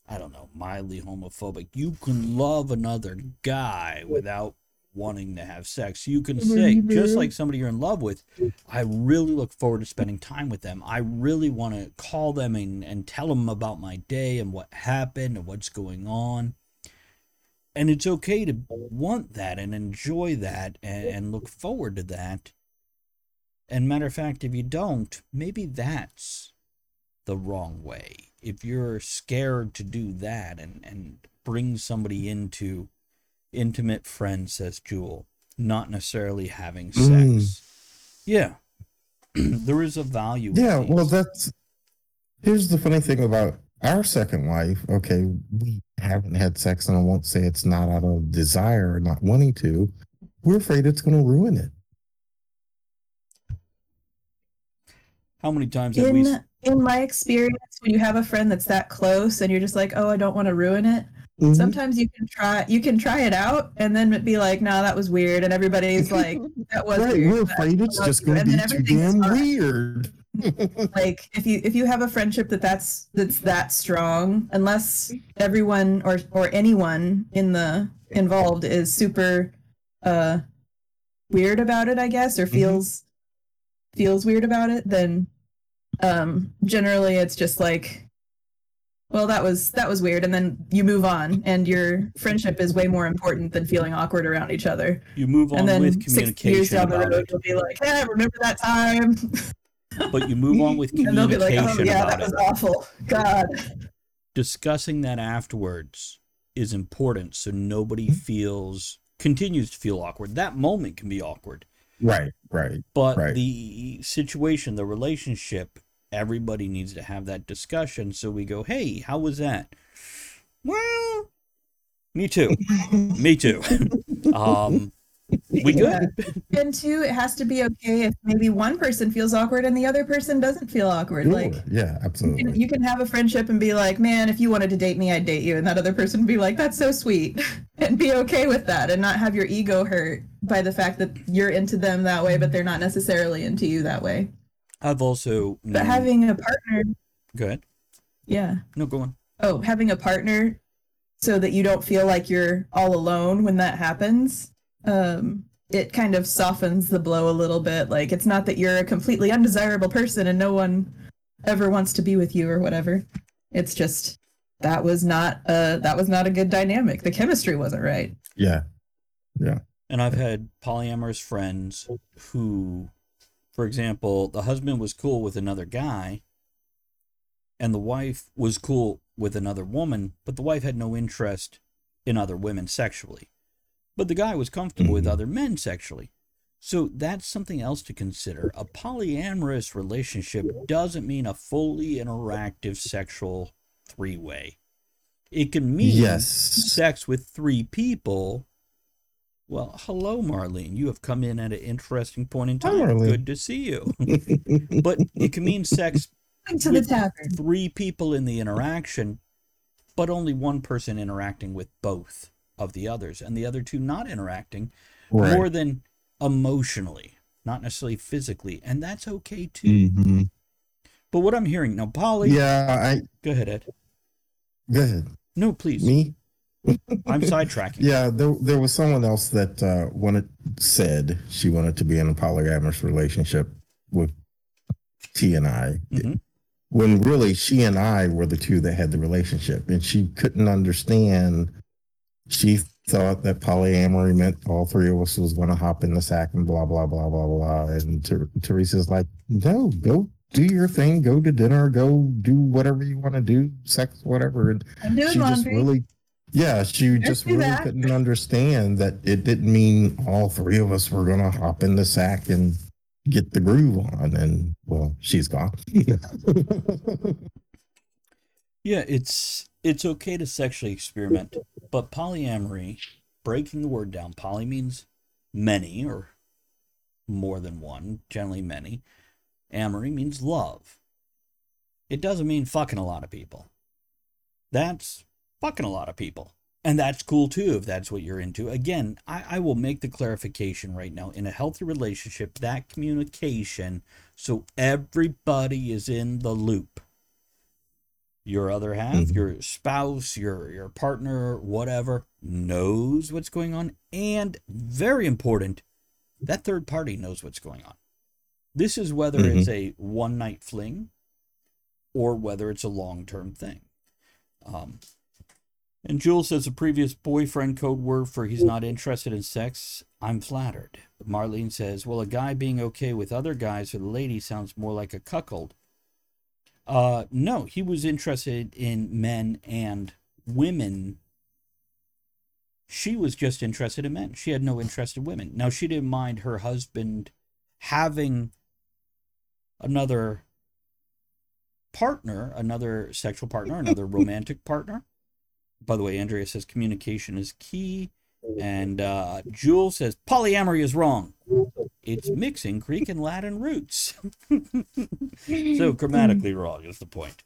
I don't know, mildly homophobic. You can love another guy without wanting to have sex. You can say, mm-hmm. just like somebody you're in love with, I really look forward to spending time with them. I really want to call them and, and tell them about my day and what happened and what's going on. And it's okay to want that and enjoy that and, and look forward to that. And matter of fact, if you don't, maybe that's the wrong way. If you're scared to do that and, and bring somebody into intimate friend, says Jewel, not necessarily having sex. Mm. Yeah. there is a value.
Yeah, well, that's here's the funny thing about our second wife. Okay, we haven't had sex, and I won't say it's not out of desire or not wanting to. We're afraid it's going to ruin it.
How many times have In... we
in my experience, when you have a friend that's that close and you're just like, oh, I don't want to ruin it.
Mhm.
Sometimes you can try you can try it out and then be like, no, that was weird, and everybody's like, that was
right,
weird.
we're afraid it's just going to be too damn
fine.
weird.
like if you if you have a friendship that that's that's that strong unless everyone or or anyone in the involved is super uh weird about it i guess or
Mhm.
feels feels weird about it then um generally it's just like well that was that was weird and then you move on and your friendship is way more important than feeling awkward around each other
You move on
and then
with
six years down the road
it,
you'll be like hey remember that time
but you move on with communication
and they'll be like oh yeah that was
it.
awful god
Discussing that afterwards is important, so nobody feels continues to feel awkward. That moment can be awkward,
right, right.
but
Right.
the situation, the relationship, everybody needs to have that discussion. So we go, "Hey, how was that?" Well, me too. me too. um, we
Yeah.
good?
and two it has to be okay if maybe one person feels awkward and the other person doesn't feel awkward
Sure.
like
yeah,
you can,
absolutely.
you can have a friendship and be like man if you wanted to date me i'd date you and that other person would be like that's so sweet and be okay with that and not have your ego hurt by the fact that you're into them that way but they're not necessarily into you that way
I've also
but
known-
having a partner
go ahead.
yeah
No, go on.
oh having a partner so that you don't feel like you're all alone when that happens um it kind of softens the blow a little bit like it's not that you're a completely undesirable person and no one ever wants to be with you or whatever it's just that was not a that was not a good dynamic the chemistry wasn't right
Yeah.
Yeah, And I've had polyamorous friends who, for example, the husband was cool with another guy and the wife was cool with another woman, but the wife had no interest in other women sexually. But the guy was comfortable with
Mhm.
other men sexually. So that's something else to consider. A polyamorous relationship doesn't mean a fully interactive sexual three way. It can mean
yes.
sex with three people. Well, hello, Marlene. You have come in at an interesting point in time.
Marlene.
Good to see you. But it can mean sex
to the tavern
three people in the interaction, but only one person interacting with both of the others, and the other two not interacting
right.
more than emotionally, not necessarily physically, and that's okay too.
Mhm.
But what I'm hearing now, Polly,
Yeah, I
go ahead, Ed.
go ahead.
No, please.
Me?
I'm sidetracking.
Yeah, there there was someone else that uh, wanted said she wanted to be in a polyamorous relationship with T and I.
Mhm.
When really she and I were the two that had the relationship, and she couldn't understand. She thought that polyamory meant all three of us was going to hop in the sack and blah blah blah blah blah. And Ter- Teresa's like, no, go do your thing, go to dinner, go do whatever you want to do, sex, whatever. And
i'm doing
she just really yeah she just really
that.
couldn't understand that it didn't mean all three of us were gonna hop in the sack and get the groove on and well she's gone
Yeah, it's it's okay to sexually experiment, but polyamory, breaking the word down, poly means many or more than one, generally many. Amory means love. It doesn't mean fucking a lot of people. That's fucking a lot of people. And that's cool too if that's what you're into. Again, I, I will make the clarification right now. In a healthy relationship, that communication, so everybody is in the loop your other half,
Mhm.
your spouse, your your partner, whatever, knows what's going on, and very important, that third party knows what's going on. This is whether
Mhm.
it's a one night fling or whether it's a long term thing. Um, and Jules says a previous boyfriend code word for he's not interested in sex. I'm flattered. Marlene says, well, a guy being okay with other guys or the lady sounds more like a cuckold. Uh, no, he was interested in men and women. She was just interested in men. She had no interest in women. Now, she didn't mind her husband having another partner, another sexual partner, another romantic partner. By the way, Andrea says communication is key. And uh, Jules says polyamory is wrong. it's mixing Greek and Latin roots. so grammatically wrong is the point.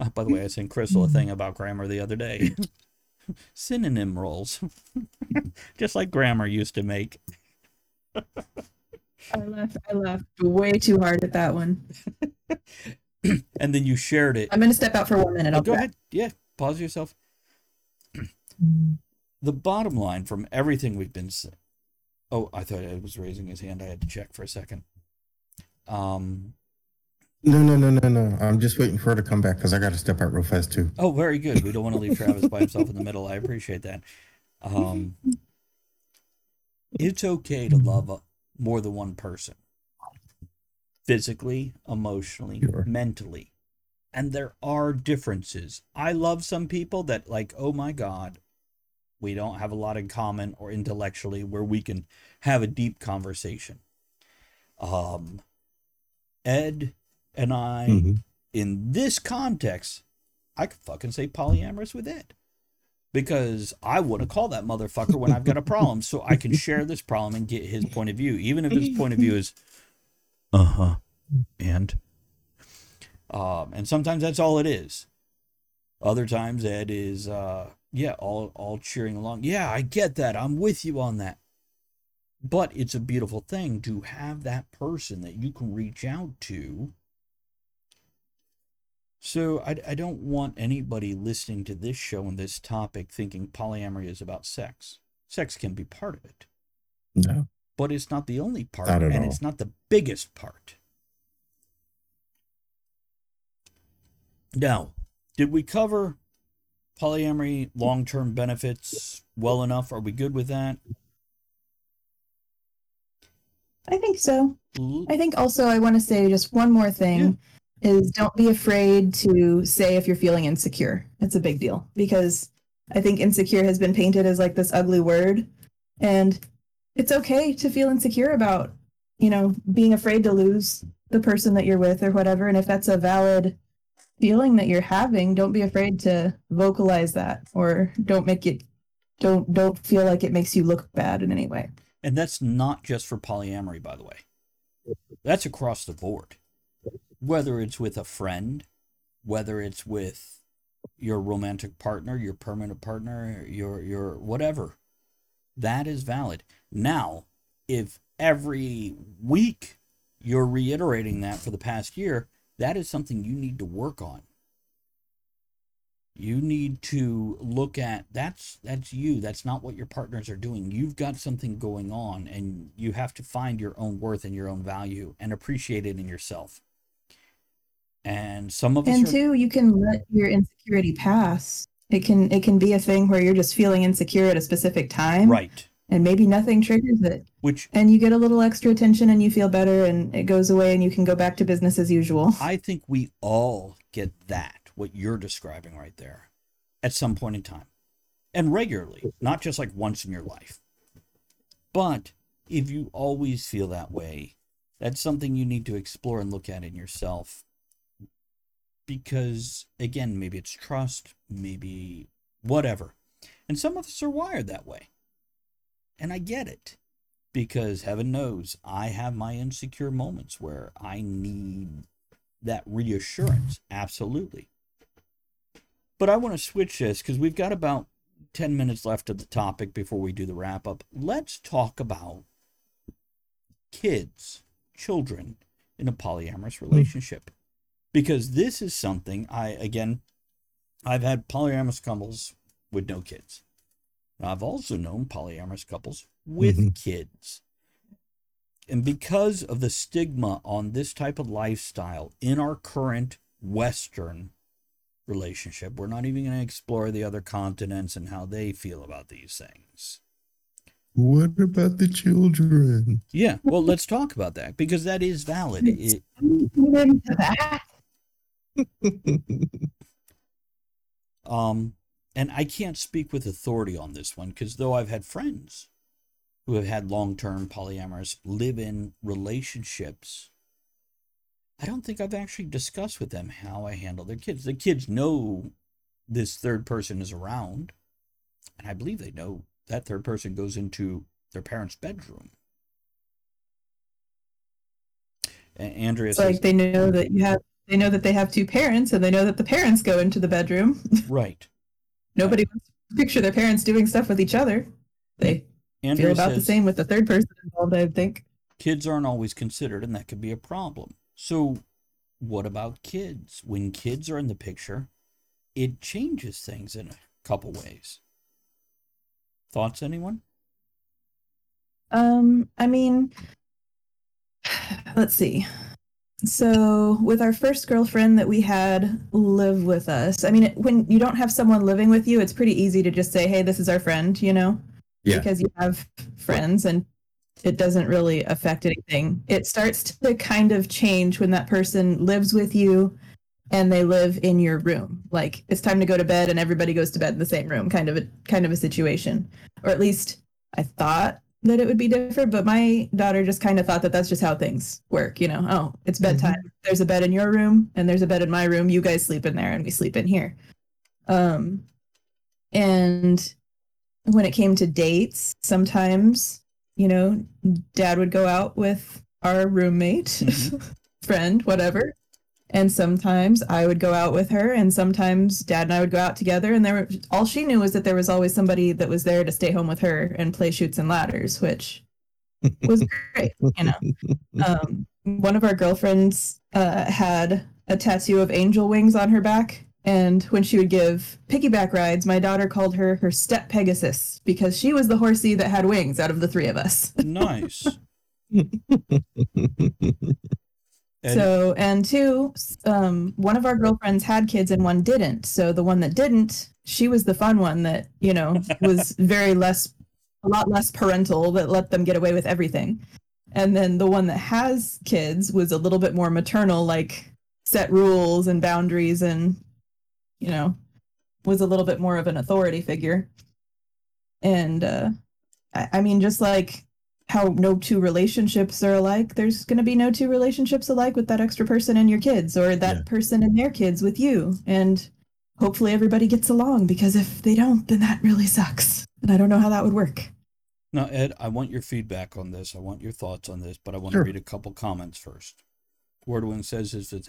Uh, by the way, I sent Crystal a thing about grammar the other day. Synonym rolls, just like grammar used to make.
I laughed. I laughed way too hard at that one.
and then you shared it.
I'm gonna step out for one minute.
Oh,
I'll
go ahead. Yeah, pause yourself. The bottom line from everything we've been saying. Oh, I thought Ed was raising his hand. I had to check for a second. Um.
No, no, no, no, no. I'm just waiting for her to come back because I got to step out real fast too.
Oh, very good. We don't want to leave Travis by himself in the middle. I appreciate that. Um. It's okay to love a, more than one person. Physically, emotionally,
Sure.
mentally. And there are differences. I love some people that like, oh my God, we don't have a lot in common or intellectually where we can have a deep conversation. Um Ed and I
Mhm.
in this context, I could fucking say polyamorous with Ed. Because I want to call that motherfucker when I've got a problem so I can share this problem and get his point of view, even if his point of view is, uh huh, and. Um, and sometimes that's all it is. Other times Ed is, uh, yeah, all, all cheering along. Yeah, I get that. I'm with you on that. But it's a beautiful thing to have that person that you can reach out to so I, I don't want anybody listening to this show and this topic thinking polyamory is about sex. Sex can be part of it,
No.
but it's not the only part,
Not at
and
all.
it's not the biggest part. Now, did we cover polyamory long-term benefits well enough? Are we good with that?
I think so.
Mm-hmm.
I think also I want to say just one more thing is don't be afraid to say if you're feeling insecure. It's a big deal because I think insecure has been painted as like this ugly word and it's okay to feel insecure about, you know, being afraid to lose the person that you're with or whatever and if that's a valid feeling that you're having, don't be afraid to vocalize that or don't make it don't don't feel like it makes you look bad in any way.
And that's not just for polyamory, by the way. That's across the board. Whether it's with a friend, whether it's with your romantic partner, your permanent partner, your your whatever. That is valid. Now, if every week you're reiterating that for the past year, that is something you need to work on. You need to look at that's that's you. That's not what your partners are doing. You've got something going on and you have to find your own worth and your own value and appreciate it in yourself. And some of
and
are,
two you can let your insecurity pass it can it can be a thing where you're just feeling insecure at a specific time
right,
and maybe nothing triggers it
which
and you get a little extra attention and you feel better and it goes away and you can go back to business as usual
I think we all get that, what you're describing right there, at some point in time. And regularly, not just like once in your life. But if you always feel that way, that's something you need to explore and look at in yourself. Because, again, maybe it's trust, maybe whatever. And some of us are wired that way. And I get it. Because heaven knows I have my insecure moments where I need that reassurance. Absolutely. But I want to switch this because we've got about 10 minutes left of the topic before we do the wrap up. Let's talk about kids, children in a polyamorous hmm. relationship. Because this is something I, again, I've had polyamorous couples with no kids. I've also known polyamorous couples with
Mhm.
kids. And because of the stigma on this type of lifestyle in our current Western relationship, we're not even going to explore the other continents and how they feel about these things.
What about the children?
Yeah, well, let's talk about that because that is valid. It, um, and I can't speak with authority on this one because though I've had friends who have had long term polyamorous live in relationships, I don't think I've actually discussed with them how I handle their kids. The kids know this third person is around, and I believe they know that third person goes into their parents' bedroom. Andrea
It's
says,
like they know that you have they know that they have two parents and they know that the parents go into the bedroom.
right.
Nobody wants to picture their parents doing stuff with each other. They
Andrea
feel about the same with the third person involved, I think.
kids aren't always considered, and that could be a problem. So, what about kids? When kids are in the picture, it changes things in a couple ways. Thoughts, anyone?
Um, I mean, let's see. So, with our first girlfriend that we had live with us, I mean, it, when you don't have someone living with you, it's pretty easy to just say, "Hey, this is our friend," you know,
Yeah.
because you have friends and it doesn't really affect anything. It starts to kind of change when that person lives with you and they live in your room. Like it's time to go to bed and everybody goes to bed in the same room, kind of a kind of a situation. Or at least I thought that it would be different, but my daughter just kind of thought that that's just how things work, you know. Oh, it's bedtime. There's a bed in your room and there's a bed in my room. You guys sleep in there and we sleep in here. Um and when it came to dates, sometimes, you know, dad would go out with our roommate,
Mhm.
friend, whatever. And sometimes I would go out with her, and sometimes dad and I would go out together. And there were all she knew was that there was always somebody that was there to stay home with her and play Chutes and Ladders, which was great, you know. Um, one of our girlfriends uh, had a tattoo of angel wings on her back. And when she would give piggyback rides, my daughter called her her step Pegasus because she was the horsey that had wings out of the three of us.
Nice. Eddie?
So, and two, um, one of our girlfriends had kids and one didn't. So the one that didn't, she was the fun one that, you know, was very less, a lot less parental that let them get away with everything. And then the one that has kids was a little bit more maternal, like set rules and boundaries and, you know, was a little bit more of an authority figure. And, uh, I, I mean, just like how no two relationships are alike, there's going to be no two relationships alike with that extra person and your kids or that
Yeah.
person and their kids with you. And hopefully everybody gets along because if they don't, then that really sucks. And I don't know how that would work.
Now, Ed, I want your feedback on this. I want your thoughts on this, but I want
Sure.
to read a couple comments first. Wordwin says is it's,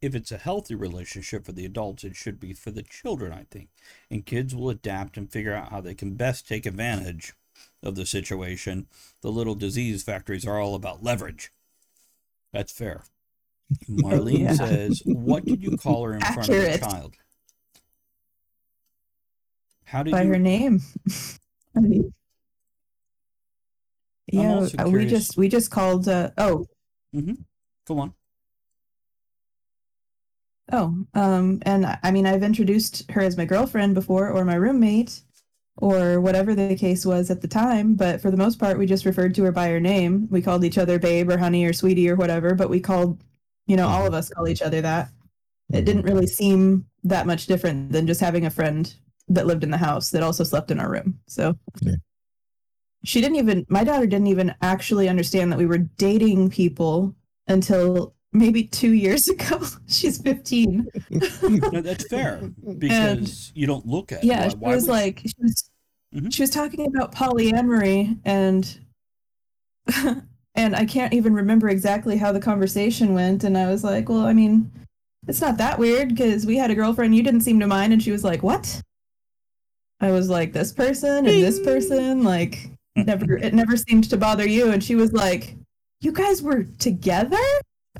if it's a healthy relationship for the adults, it should be for the children, I think. And kids will adapt and figure out how they can best take advantage of the situation. The little disease factories are all about leverage. That's fair. Marlene
Yeah.
says, What did you call her in front of
Accurate.
the child? How did you
By
you
her name. I mean,
I'm
yeah,
also
we just we just called uh oh
go on?
Oh, um, and I I mean, I've introduced her as my girlfriend before, or my roommate, or whatever the case was at the time. But for the most part, we just referred to her by her name. We called each other babe or honey or sweetie or whatever. But we called, you know, all of us call each other that. It didn't really seem that much different than just having a friend that lived in the house that also slept in our room. So
Yeah.
she didn't even. My daughter didn't even actually understand that we were dating people until maybe two years ago. She's 15.
No, that's fair because you don't look at
yeah,
why,
she
why
was like, she was,
Mhm.
she was talking about polyamory and. and I can't even remember exactly how the conversation went. And I was like, well, I mean, it's not that weird because we had a girlfriend you didn't seem to mind. And she was like, what? I was like, this person and this person, like, never, it never seemed to bother you. And she was like, you guys were together?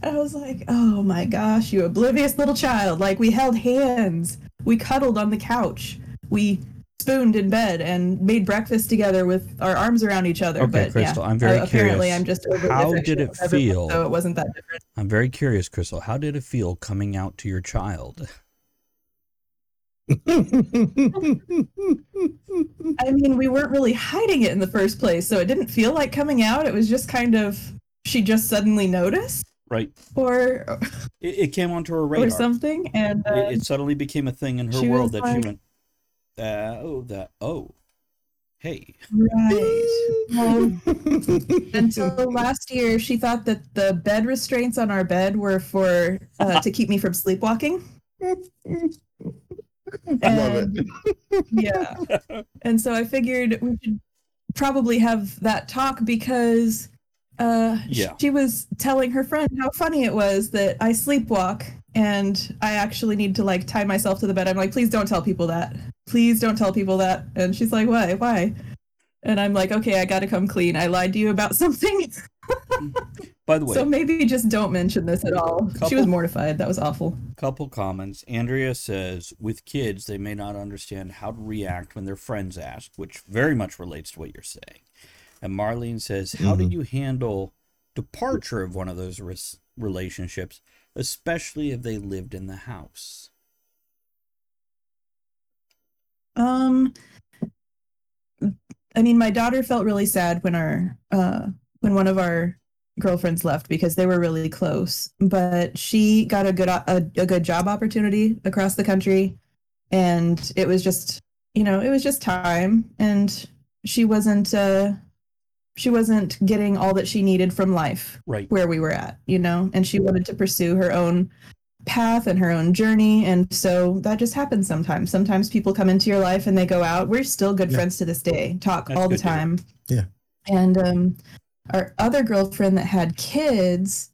I was like, oh my gosh, you oblivious little child. Like, we held hands, we cuddled on the couch, we spooned in bed and made breakfast together with our arms around each other.
Okay,
but
Crystal,
yeah,
I'm very
uh, apparently. I'm just
How did it feel?
So it wasn't that different.
I'm very curious, Crystal. How did it feel coming out to your child?
I mean, we weren't really hiding it in the first place, so it didn't feel like coming out. It was just kind of she just suddenly noticed,
Right?
or
It, it came onto her radar or
something, and uh,
It, it suddenly became a thing in her world
was
that she went, uh, oh, that, oh, hey.
right. Well, until last year, she thought that the bed restraints on our bed were for uh, to keep me from sleepwalking.
I love it.
yeah. And so I figured we should probably have that talk because Uh,
Yeah.
She was telling her friend how funny it was that I sleepwalk and I actually need to like tie myself to the bed. I'm like, please don't tell people that. Please don't tell people that. And she's like, why? Why? And I'm like, okay, I got to come clean. I lied to you about something.
By the way,
so maybe just don't mention this at all. She was mortified. That was awful.
couple comments. Andrea says, with kids, they may not understand how to react when their friends ask, which very much relates to what you're saying. And Marlene says, how did you handle departure of one of those res- relationships, especially if they lived in the house?
Um, I mean, my daughter felt really sad when our uh when one of our girlfriends left because they were really close. But she got a good a, a good job opportunity across the country, and it was just you know it was just time, and she wasn't uh she wasn't getting all that she needed from life
Right.
where we were at, you know, and she wanted to pursue her own path and her own journey. And so that just happens sometimes. Sometimes people come into your life and they go out. We're still good
Yeah.
friends to this day, talk
That's
all the
good to
time.
Yeah.
And um, our other girlfriend that had kids,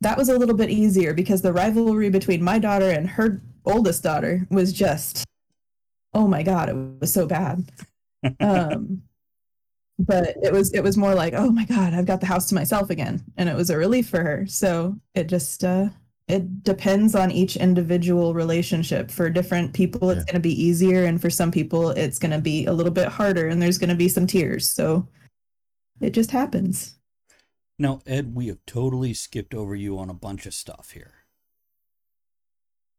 that was a little bit easier because the rivalry between my daughter and her oldest daughter was just, oh my God, it was so bad. um, but it was it was more like oh my god i've got the house to myself again and it was a relief for her so it just uh it depends on each individual relationship for different people it's
Yeah.
going to be easier and for some people it's going to be a little bit harder and there's going to be some tears so it just happens
Now, Ed, we have totally skipped over you on a bunch of stuff here.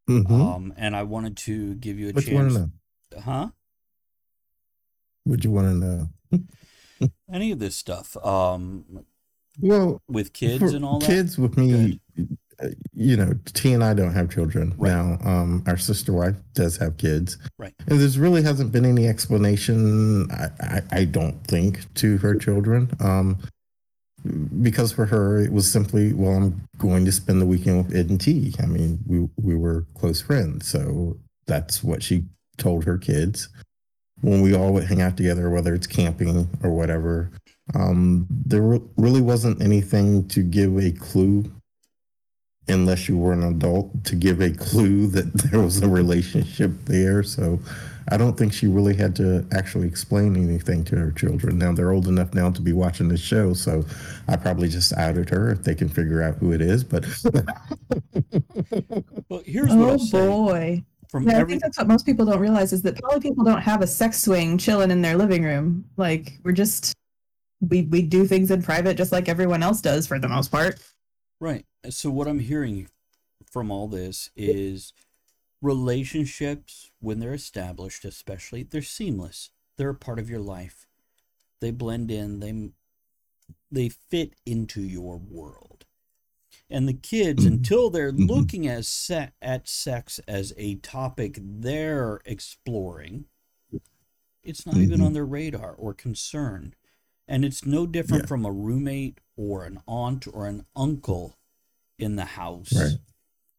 Mhm.
Um, and I wanted to give you a
what you want
chance.
to know?
Huh?
What you want to know?
Any of this stuff. Um,
Well,
with kids and all that.
Kids with me, uh, you know, T and I don't have children
Right.
now. Um, our sister wife does have kids,
Right.
and there's really hasn't been any explanation. I, I, I don't think to her children, um, because for her it was simply, well, I'm going to spend the weekend with Ed and T. I mean, we we were close friends, so that's what she told her kids when we all would hang out together, whether it's camping or whatever. Um, there re- really wasn't anything to give a clue, unless you were an adult, to give a clue that there was a relationship there. So I don't think she really had to actually explain anything to her children. Now they're old enough now to be watching the show, so I probably just outed her if they can figure out who it is. But
Well, here's what
oh
I'll say. From
yeah, I think that's what most people don't realize is that poly people don't have a sex swing chilling in their living room. Like we're just we we do things in private just like everyone else does for the most part.
right. So what I'm hearing from all this is relationships when they're established, especially they're seamless. They're a part of your life. They blend in. They they fit into your world. And the kids,
Mhm.
until they're
Mhm.
looking as se- at sex as a topic they're exploring, it's not even
Mhm.
on their radar or concern. And it's no different
Yeah.
from a roommate or an aunt or an uncle in the house.
Right.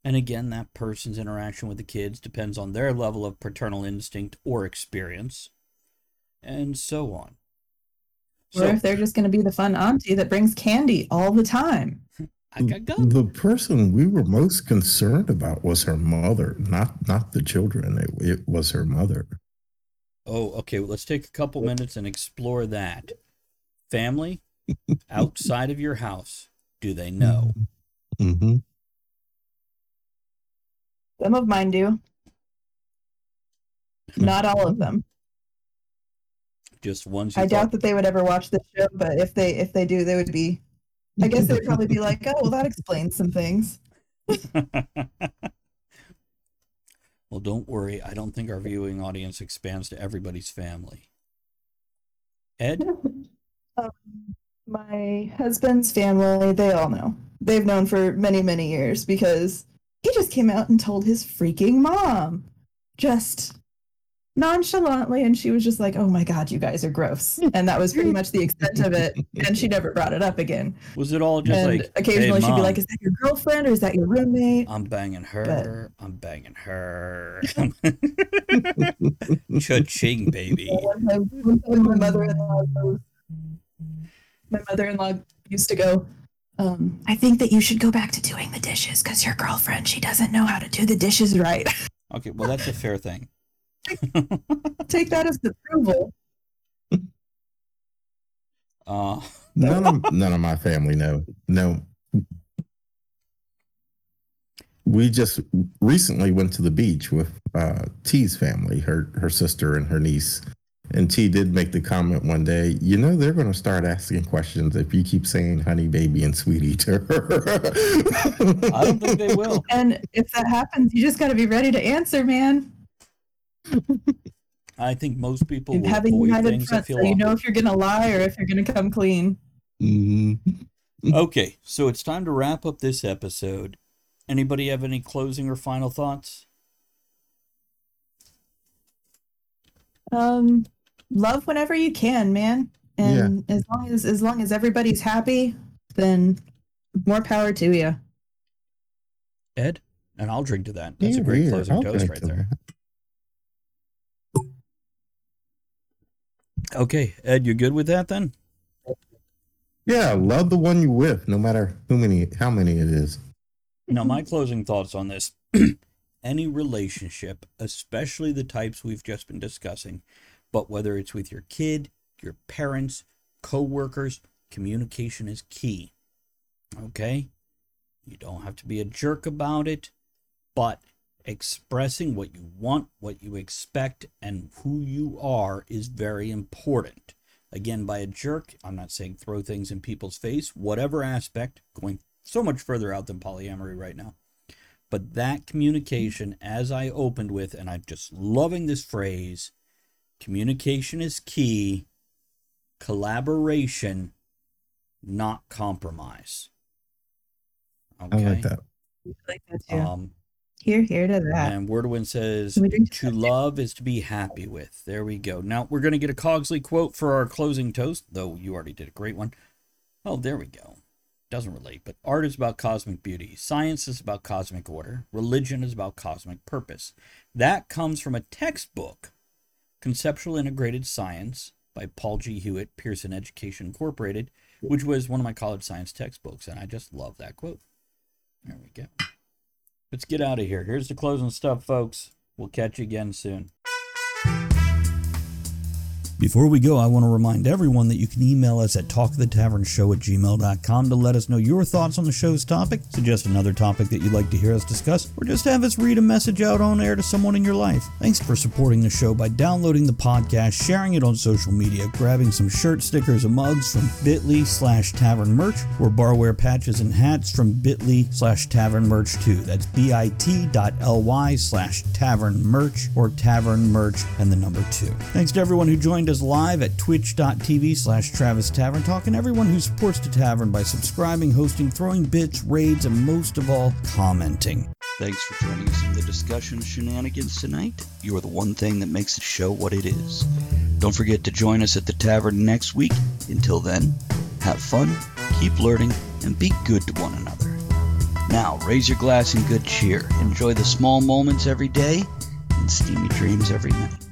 And again, that person's interaction with the kids depends on their level of paternal instinct or experience, and so on.
Or
So,
if they're just going to be the fun auntie that brings candy all the time.
I got go.
the person we were most concerned about was her mother, not not the children. It, it was her mother.
Oh, okay. Well, let's take a couple minutes and explore that. Family outside of your house, do they know?
Mm-hmm.
Some of mine do. Not all of them.
Just ones you
I doubt
thought,
that they would ever watch this show, but if they if they do, they would be I guess they'd probably be like, "Oh, well that explains some things."
well, don't worry. I don't think our viewing audience expands to everybody's family. Ed,
um, my husband's family, they all know. They've known for many, many years because he just came out and told his freaking mom. Just nonchalantly, and she was just like, Oh my god, you guys are gross. And that was pretty much the extent of it. And she never brought it up again.
was it all just
and
like
occasionally
hey,
she'd be like, Is that your girlfriend or is that your roommate?
I'm banging her. I'm banging her. Cha-ching, baby.
One time, one time my mother-in-law goes, my mother-in-law used to go, um, I think that you should go back to doing the dishes because your girlfriend, she doesn't know how to do the dishes right.
Okay, well that's a fair thing.
Take that as approval.
Uh,
None of none of my family know. No. We just recently went to the beach with uh, T's family, her her sister and her niece. And T did make the comment one day, you know, they're going to start asking questions if you keep saying honey, baby, and sweetie to her.
I don't think they will.
And if that happens, you just got to be ready to answer, man.
I think most people
And
will
have
avoid
united
things
front
feel
so you know
awkward.
if you're going to lie or if you're going to come clean.
Mhm.
Okay, so it's time to wrap up this episode. Anybody have any closing or final thoughts?
Um, love whenever you can, man. And as long as as long as everybody's happy, then more power to you.
Ed? And I'll drink to that. That's a great
yeah,
closing
I'll
toast right
to
there. Okay, Ed, you good with that then?
Yeah, love the one you with, no matter who many, how many it is.
Now, my closing thoughts on this any relationship, especially the types we've just been discussing, but whether it's with your kid, your parents, co-workers, communication is key. Okay? You don't have to be a jerk about it, but expressing what you want, what you expect, and who you are is very important. Again, by a jerk, I'm not saying throw things in people's face, whatever aspect, going so much further out than polyamory right now. But that communication, as I opened with, and I'm just loving this phrase communication is key, collaboration, not compromise. Okay.
I like that.
I Like that too.
Um,
here, here to that.
and Wordwin says, to love is to be happy with. There we go. Now we're going to get a Cogsley quote for our closing toast, though you already did a great one. Oh, there we go. Doesn't relate, but art is about cosmic beauty. Science is about cosmic order. Religion is about cosmic purpose. That comes from a textbook, Conceptual Integrated Science by Paul G. Hewitt, Pearson Education Incorporated, which was one of my college science textbooks, and I just love that quote. There we go. Let's get out of here. Here's the closing stuff, folks. We'll catch you again soon. Before we go, I want to remind everyone that you can email us at talkthetavernshow at gmail.com to let us know your thoughts on the show's topic, suggest another topic that you'd like to hear us discuss, or just have us read a message out on air to someone in your life. Thanks for supporting the show by downloading the podcast, sharing it on social media, grabbing some shirt stickers and mugs from bit.ly slash tavern merch, or barware patches and hats from bit.ly slash tavern merch too. That's bit.ly slash tavern merch or tavern merch and the number two. Thanks to everyone who joined us live at twitch.tv slash Travis Tavern Talk and everyone who supports the tavern by subscribing, hosting, throwing bits, raids, and most of all, commenting. Thanks for joining us in the discussion shenanigans tonight. You are the one thing that makes the show what it is. Don't forget to join us at the tavern next week. Until then, have fun, keep learning, and be good to one another. Now, raise your glass in good cheer. Enjoy the small moments every day and steamy dreams every night.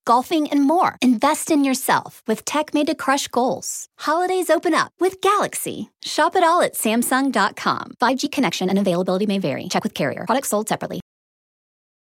golfing, and more. Invest in yourself with tech made to crush goals. Holidays open up with Galaxy. Shop it all at Samsung.com. 5G connection and availability may vary. Check with carrier. Products sold separately.